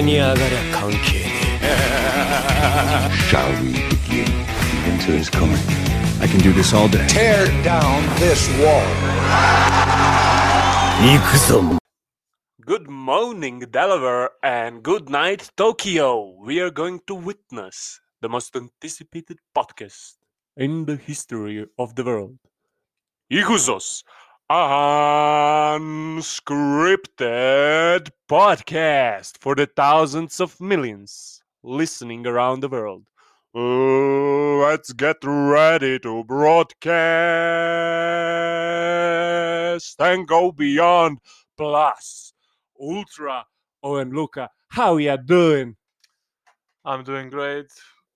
上に上がりゃ関係ね Shall we begin? The winter is coming. I can do this all day. Tear down this wall. え行くぞ Good morning, Delaware, and good night, Tokyo. We are going to witness the most anticipated podcast in the history of the world. Ikusos, Unscripted podcast for the thousands of millions listening around the world. Let's get ready to broadcast and go beyond plus ultra oh and luca how are you doing I'm doing great.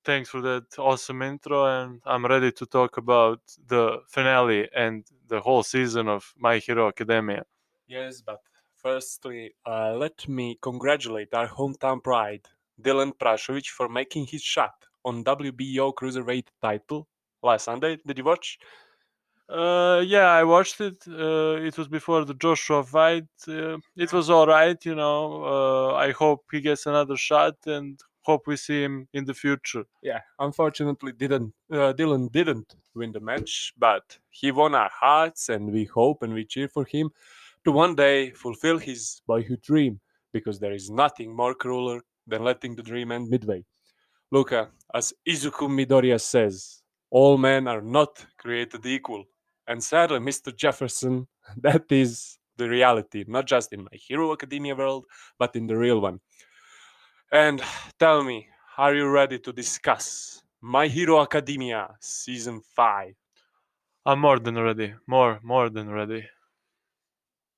Thanks for that awesome intro, and I'm ready to talk about the finale and the whole season of My Hero Academia. Yes but firstly uh, let me congratulate our hometown pride Dilan Prasovic for making his shot on wbo cruiserweight title last sunday did you watch Uh, yeah, I watched it. Uh, it was before the Joshua fight. Uh, it was all right, you know. Uh, I hope he gets another shot, and hope we see him in the future. yeah unfortunately didn't uh, dylan didn't win the match but he won our hearts and we hope and we cheer for him to one day fulfill his boyhood dream because there is nothing more crueler than letting the dream end midway luca as izuku midoriya says all men are not created equal and sadly mr jefferson that is the reality not just in my hero academia world but in the real one and tell me, are you ready to discuss My Hero Academia Season 5? I'm more than ready. More, more than ready.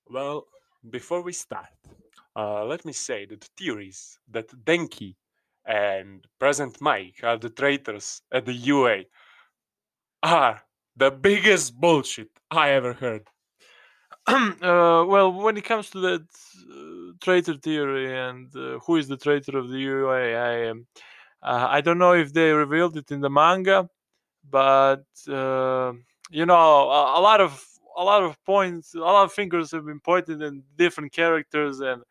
Well, before we start, uh, let me say that the theories that Denki and Present Mike are the traitors at the UA are the biggest bullshit I ever heard. uh, well, when it comes to that uh, traitor theory and uh, who is the traitor of the UA, I um, uh, I don't know if they revealed it in the manga, but uh, you know, a, a lot of a lot of points, a lot of fingers have been pointed in different characters, and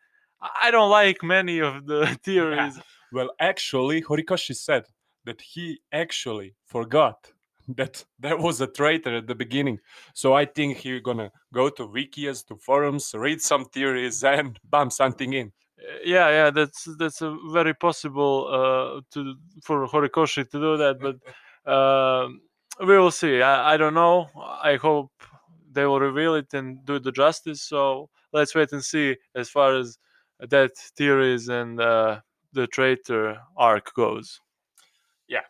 I don't like many of the theories. Well, actually, Horikoshi said that he actually forgot that there was a traitor at the beginning. So I think he's gonna go to wikis, to forums, read some theories, and bump something in. Uh, yeah, yeah, that's that's a very possible uh, to for Horikoshi to do that, but um we will see. I, I don't know. I hope they will reveal it and do the justice. So let's wait and see as far as that theories and uh, the traitor arc goes. Yeah.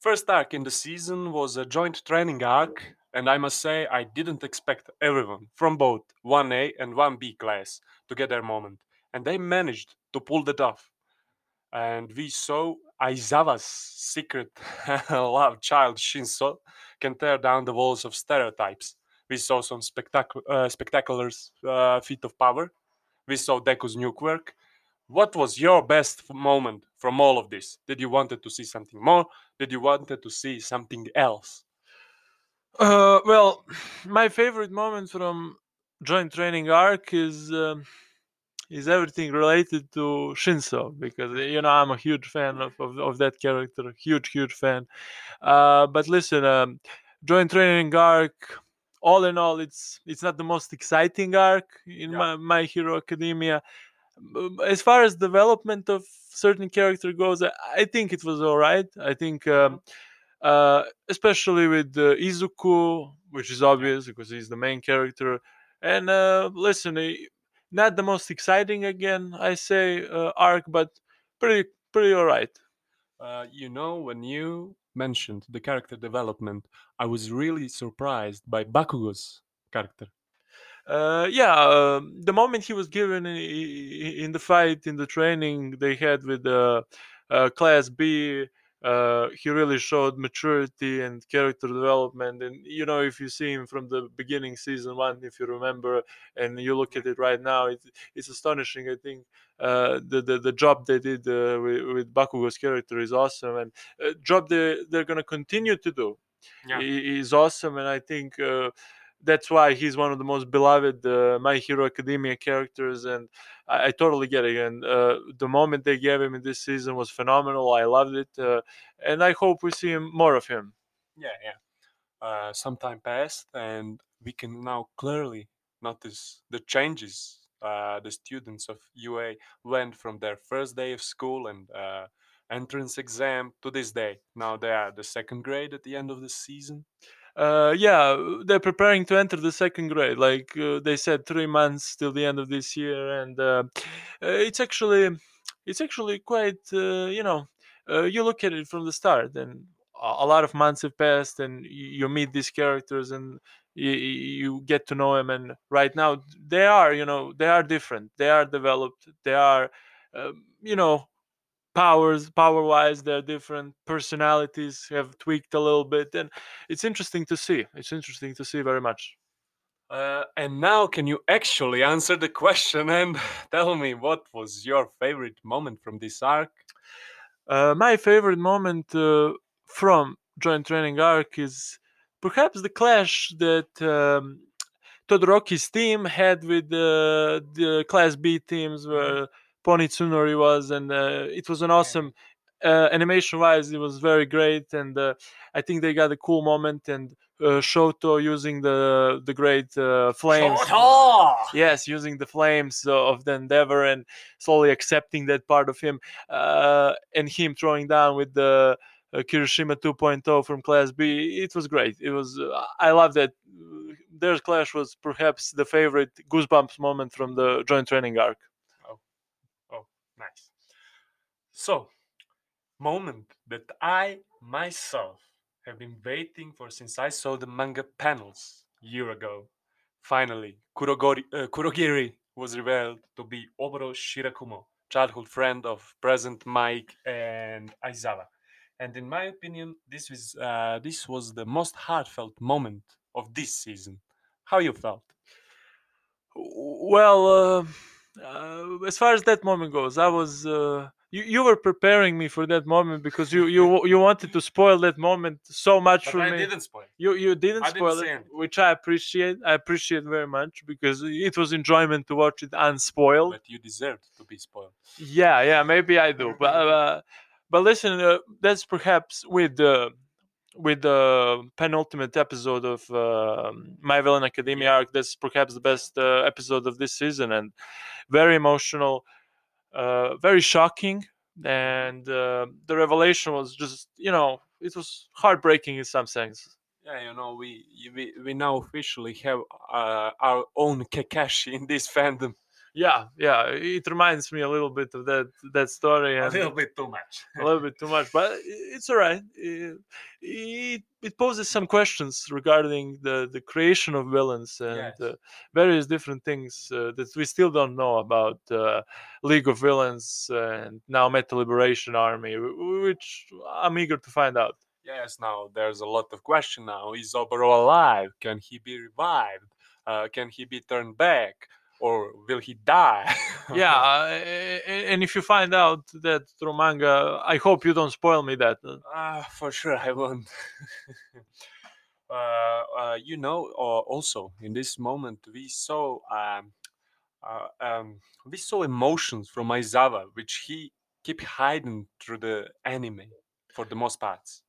First arc in the season was a joint training arc, and I must say I didn't expect everyone from both 1A and 1B class to get their moment, and they managed to pull that off. And we saw Aizawa's secret love child Shinso can tear down the walls of stereotypes. We saw some spectac- uh, spectacular uh, feat of power. We saw Deku's nuke work. What was your best moment from all of this? Did you wanted to see something more? Did you wanted to see something else? Uh, well, my favorite moment from joint training arc is um, is everything related to Shinso because you know I'm a huge fan of, of, of that character, huge huge fan. Uh, but listen, um, joint training arc, all in all, it's it's not the most exciting arc in Yeah. my, my Hero Academia. Um, As far as development of certain character goes, I, I think it was all right. I think. Um, uh, especially with uh, Izuku, which is obvious because he's the main character. And uh, listen, eh, not the most exciting again, I say uh, arc, but pretty pretty alright. Uh, you know, when you mentioned the character development, I was really surprised by Bakugo's character. Uh, yeah, um the moment he was given i- i- in the fight in the training they had with uh, uh, Class B, uh, he really showed maturity and character development. And you know, if you see him from the beginning, season one, if you remember, and you look at it right now, it, it's astonishing. I think uh, the, the the job they did uh, with, with Bakugo's character is awesome, and uh, job they they're gonna continue to do Yeah. is awesome. And I think uh, that's why he's one of the most beloved uh, My Hero Academia characters, and I, I totally get it. And uh, the moment they gave him in this season was phenomenal. I loved it, uh, and I hope we see more of him. Yeah, yeah. Uh, some time passed, and we can now clearly notice the changes. Uh, the students of UA went from their first day of school and uh, entrance exam to this day. Now they are the second grade at the end of the season. Uh, yeah, they're preparing to enter the second grade. Like uh, they said, three months till the end of this year, and uh, uh, it's actually it's actually quite uh, you know uh, you look at it from the start, and a lot of months have passed, and you, you meet these characters, and you, you get to know them. And right now, they are you know they are different. They are developed. They are um, you know powers power wise they're different personalities have tweaked a little bit and it's interesting to see it's interesting to see very much Uh, and now, can you actually answer the question and tell me what was your favorite moment from this arc? uh, my favorite moment uh, from joint training arc is perhaps the clash that um, Todoroki's team had with uh, the class b teams where Pony Tsunotori was and uh, it was an awesome uh, animation wise it was very great and uh, i think they got a cool moment and uh, shoto using the the great uh, flames yes using the flames of the endeavor and slowly accepting that part of him uh, and him throwing down with the uh, Kirishima 2.0 from Class B. It was great. It was. Uh, I love that. Their clash was perhaps the favorite Goosebumps moment from the joint training arc. Nice. So, moment that I myself have been waiting for since I saw the manga panels year ago. Finally, Kurogori, uh, Kurogiri was revealed to be Oboro Shirakumo, childhood friend of present Mike and Aizawa. And in my opinion, this was uh, this was the most heartfelt moment of this season. How you felt? Well, uh, uh, as far as that moment goes, I was. Uh, you, you were preparing me for that moment because you you you wanted to spoil that moment so much But for I me. didn't spoil. You you didn't I didn't spoil say it, which I appreciate. I appreciate very much because it was enjoyment to watch it unspoiled. But you deserved to be spoiled. Yeah, yeah, maybe I do, but uh, but listen, uh, that's perhaps with the with the penultimate episode of uh, My Villain Academia arc. That's perhaps the best uh, episode of this season, and very emotional, uh, very shocking, and uh, the revelation was just you know it was heartbreaking in some sense. Yeah, you know, we we, we now officially have uh, our own Kakashi in this fandom. Yeah, yeah, it reminds me a little bit of that that story. A little bit too much. a little bit too much, but it's all right. It, it, it poses some questions regarding the, the creation of villains and Yes. uh, various different things uh, that we still don't know about uh, League of Villains and now Meta Liberation Army, wh- wh- which I'm eager to find out. Yes, now there's a lot of question now. Is Oboro alive? Can he be revived? Uh, can he be turned back? Or will he die? yeah, uh, and if you find out that through manga, I hope you don't spoil me that. Uh, Ah, for sure I won't. uh, uh, you know, uh, also in this moment we saw um, uh, um, we saw emotions from Aizawa, which he keep hiding through the anime for the most parts.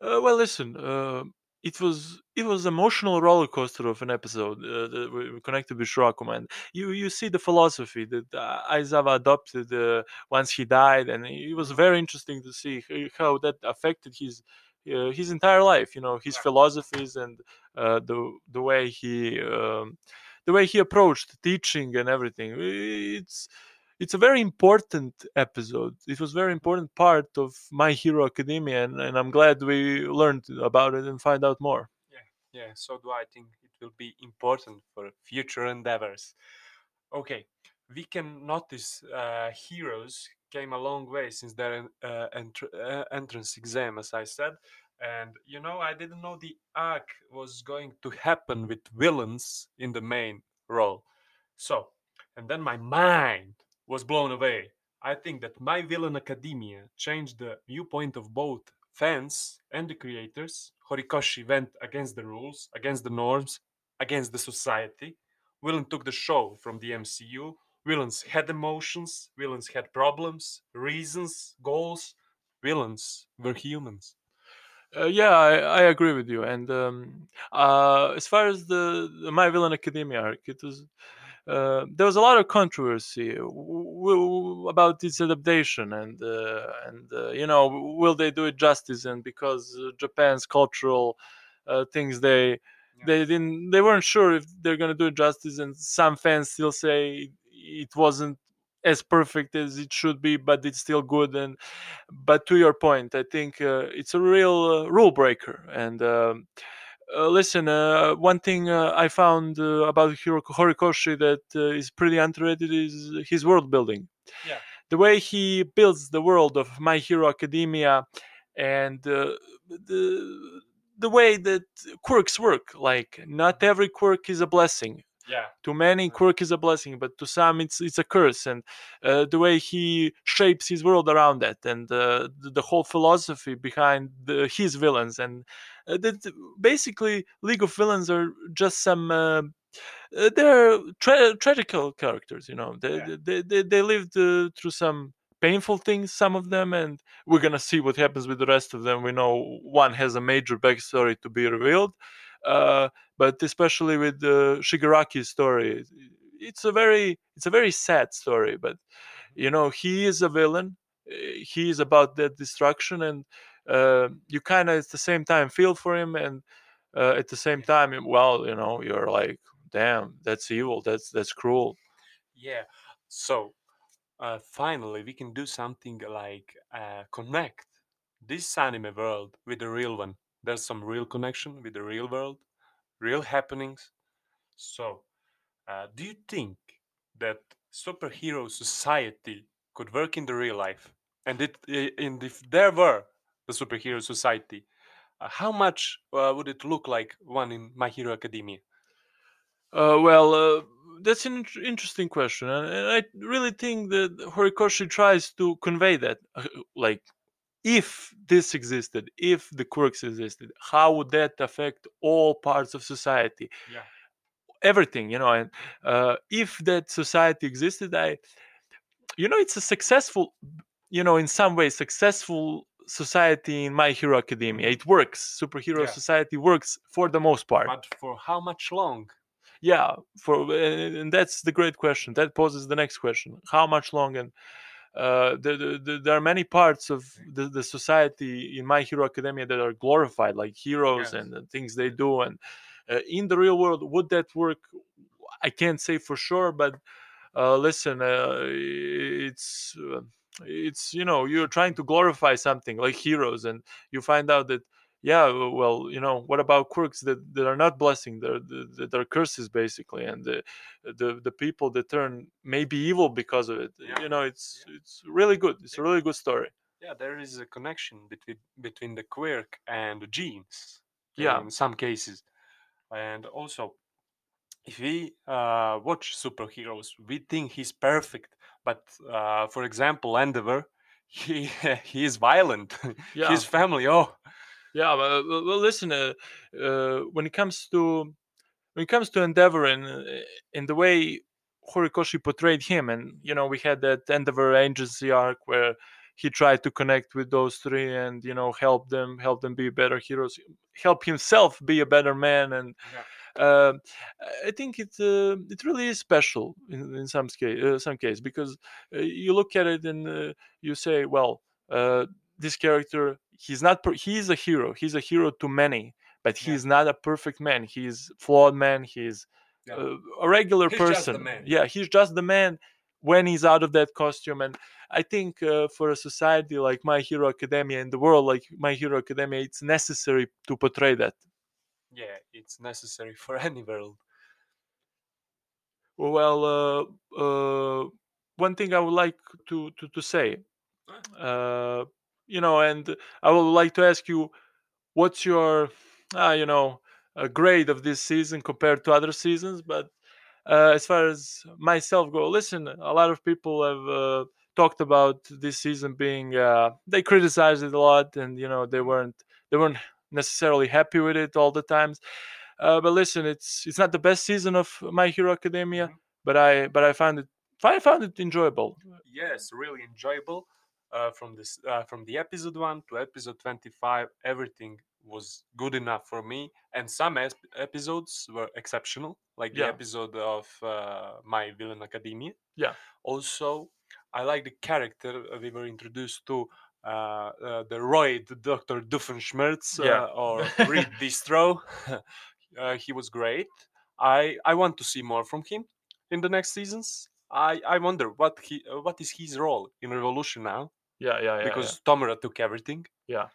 Uh, well, listen, uh, it was it was emotional roller coaster of an episode uh, that we we connected with Shirakumo. And you you see the philosophy that uh, Aizawa adopted uh, once he died, and it was very interesting to see how that affected his. Uh, his entire life, you know, his philosophies and uh, the the way he um, the way he approached teaching and everything. It's it's a very important episode. It was very important part of My Hero Academia, and, and I'm glad we learned about it and find out more. Yeah, yeah. so do I think it will be important for future endeavors. Okay, we can notice uh, heroes came a long way since their uh, entr- uh, entrance exam, as I said. And you know, I didn't know the arc was going to happen with villains in the main role. So, and then my mind was blown away. I think that My Villain Academia changed the viewpoint of both fans and the creators. Horikoshi went against the rules, against the norms, against the society. Villain took the show from the MCU. Villains had emotions. Villains had problems, reasons, goals. Villains were humans. Uh, yeah, I, I agree with you. And um, uh, as far as the, the My Villain Academia arc, it was uh, there was a lot of controversy w- w- about this adaptation, and uh, and uh, you know, will they do it justice? And because Japan's cultural uh, things, they they didn't, they weren't sure if they're gonna do it justice. And some fans still say it wasn't as perfect as it should be, but it's still good. And but to your point, I think uh, it's a real uh, rule breaker. And um, uh, listen, uh, one thing uh, I found uh, about Hiro- Horikoshi that uh, is pretty underrated is his world building. Yeah. The way he builds the world of My Hero Academia, and uh, the the way that quirks work. Like not every quirk is a blessing Yeah. to many quirk is a blessing but to some it's it's a curse and uh, the way he shapes his world around that and uh, the, the whole philosophy behind the, his villains and uh, that basically league of villains are just some uh, uh, they're tra- tragical characters you know they Yeah. they, they, they lived uh, through some painful things some of them and we're gonna see what happens with the rest of them we know one has a major backstory to be revealed uh, but especially with the Shigaraki's story, it's a very it's a very sad story. But you know, he is a villain. uh, He is about that destruction, and uh, you kind of at the same time feel for him, and uh, at the same time, well, you know, you're like, damn, that's evil. That's that's cruel. Yeah. So, uh, finally, we can do something like uh, connect this anime world with the real one. There's some real connection with the real world, real happenings. So, uh, do you think that superhero society could work in the real life? And it, and if there were the superhero society, uh, how much uh, would it look like one in My Hero Academia? Uh, well, uh, that's an int- interesting question, and, I really think that Horikoshi tries to convey that, uh, like, if this existed, if the quirks existed, how would that affect all parts of society? Yeah. Everything, you know, and uh, if that society existed, I, you know, it's a successful, you know, in some ways, successful society in My Hero Academia. It works. Superhero Yeah. society works for the most part But for how much long? yeah for and and that's the great question that poses the next question how much long and uh, the, the, the, there are many parts of the, the society in my hero academia that are glorified like heroes Yes. and the things they do and uh, in the real world would that work? I can't say for sure but uh, listen uh, it's uh, it's you know you're trying to glorify something like heroes and you find out that yeah well you know what about quirks that, that are not blessing they're that are curses basically and the, the the people that turn maybe evil because of it Yeah. you know it's it's really good it's a really good story Yeah, there is a connection between between the quirk and the genes. Yeah. In some cases, and also, if we uh, watch superheroes, we think he's perfect. But uh, for example, Endeavor, he he is violent. Yeah. His family, oh, Yeah, well, well, well, listen. Uh, uh, when it comes to when it comes to Endeavor and uh, in the way Horikoshi portrayed him, and you know, we had that Endeavor agency arc where he tried to connect with those three and you know help them, help them be better heroes, help himself be a better man, and uh, I think it uh, it really is special in, in some case, uh, some case because uh, you look at it and uh, you say, well, uh, this character he's not per- he's a hero. He's a hero to many, but Yeah. he's not a perfect man. He's flawed man. He's Yeah. uh, a regular He's person. Yeah, he's just the man when he's out of that costume and i think uh, for a society like my hero academia in the world like my hero academia it's necessary to portray that yeah, it's necessary for any world. Well, uh, uh, one thing I would like to to, to say, uh, you know, and I would like to ask you, what's your, uh, you know, uh, grade of this season compared to other seasons? But uh, as far as myself go, listen, a lot of people have uh, talked about this season being, uh, they criticized it a lot, and you know, they weren't they weren't necessarily happy with it all the times. Uh, but listen, it's it's not the best season of My Hero Academia, Mhm. but I but I found it I found it enjoyable. yes really enjoyable uh, from this uh, from the episode 1 to episode 25 everything was good enough for me and some es- episodes were exceptional like the episode of uh, my villain academia. Yeah. also i like the character we were introduced to uh, uh, the roy the dr doofenshmirtz uh, Yeah. or reed distro uh, he was great. I i want to see more from him in the next seasons. I i wonder what he what is his role in revolution now Yeah, yeah, yeah. because tomura took everything Yeah.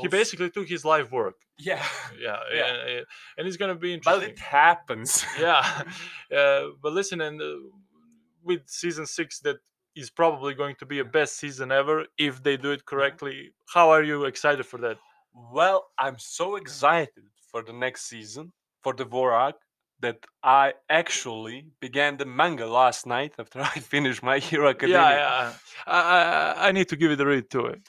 he basically took his life work. yeah Yeah, Yeah. yeah, yeah. and it's gonna be but interesting. it happens yeah, uh, but listen, and uh, with season six, that is probably going to be a best season ever if they do it correctly. How are you excited for that? well i'm so excited for the next season for the war arc that i actually began the manga last night after i finished my hero academia Yeah, yeah. I, I, I need to give it a read to it.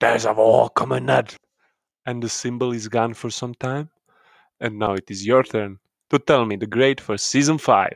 there's a war coming Ned. and the symbol is gone for some time and now it is your turn to tell me the grade for season 5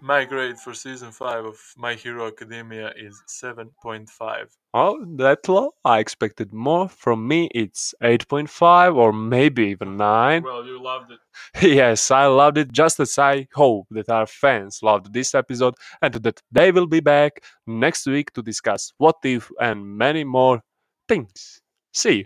My grade for season five of My Hero Academia is seven point five. Oh, that low? I expected more. From me, it's 8.5 or maybe even 9. Well, you loved it. yes, I loved it just as I hope that our fans loved this episode and that they will be back next week to discuss what if and many more things. See you.